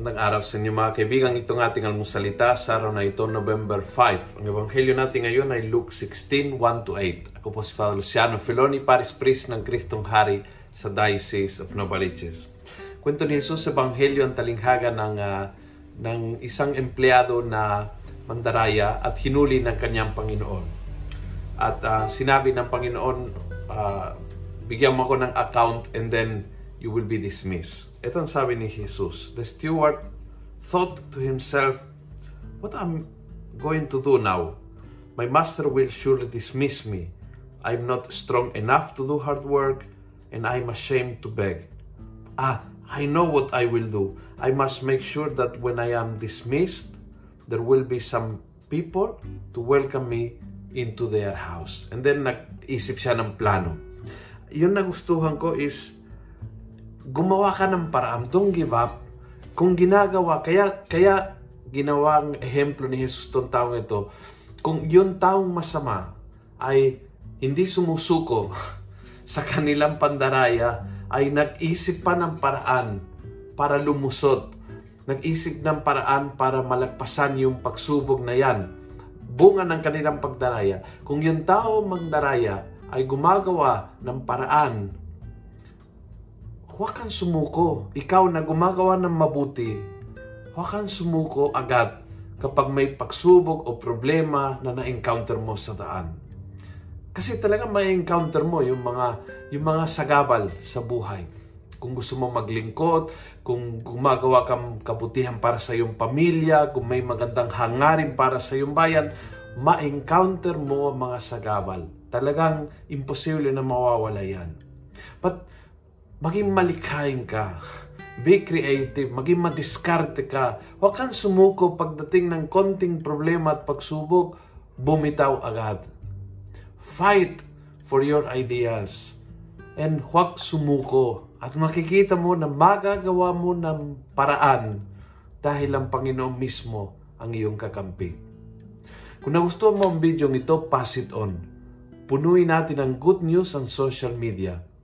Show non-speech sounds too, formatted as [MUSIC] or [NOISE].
araw sa inyo mga kaibigan. Itong ating almusalita sa araw na ito, November 5. Ang ebanghelyo natin ngayon ay Luke 16, 1-8. Ako po si Father Luciano Filoni, Paris Priest ng Kristong Hari sa Diocese of Novaliches. Kwento ni Jesus sa ebanghelyo ang talinghaga ng, uh, ng isang empleyado na mandaraya at hinuli ng kanyang Panginoon. At uh, sinabi ng Panginoon, uh, bigyan mo ako ng account and then you will be dismissed. Ito sabi ni Jesus. The steward thought to himself, What am going to do now? My master will surely dismiss me. I'm not strong enough to do hard work, and I'm ashamed to beg. Ah, I know what I will do. I must make sure that when I am dismissed, there will be some people to welcome me into their house. And then nag-isip siya ng plano. Yung nagustuhan ko is gumawa ka ng paraan. Don't give up. Kung ginagawa, kaya, kaya ginawa ang ehemplo ni Jesus tong taong ito, kung yung taong masama ay hindi sumusuko [LAUGHS] sa kanilang pandaraya, ay nag-isip pa ng paraan para lumusot. Nag-isip ng paraan para malagpasan yung pagsubok na yan. Bunga ng kanilang pagdaraya. Kung yung tao magdaraya ay gumagawa ng paraan huwag kang sumuko. Ikaw na gumagawa ng mabuti, huwag kang sumuko agad kapag may pagsubok o problema na na-encounter mo sa daan. Kasi talaga may encounter mo yung mga yung mga sagabal sa buhay. Kung gusto mo maglingkod, kung gumagawa kang kabutihan para sa iyong pamilya, kung may magandang hangarin para sa iyong bayan, ma-encounter mo ang mga sagabal. Talagang imposible na mawawala yan. But maging malikhain ka. Be creative, maging madiskarte ka. Huwag kang sumuko pagdating ng konting problema at pagsubok, bumitaw agad. Fight for your ideals. And huwag sumuko. At makikita mo na magagawa mo ng paraan dahil ang Panginoon mismo ang iyong kakampi. Kung nagustuhan mo ang video ito, pass it on. Punuin natin ang good news ang social media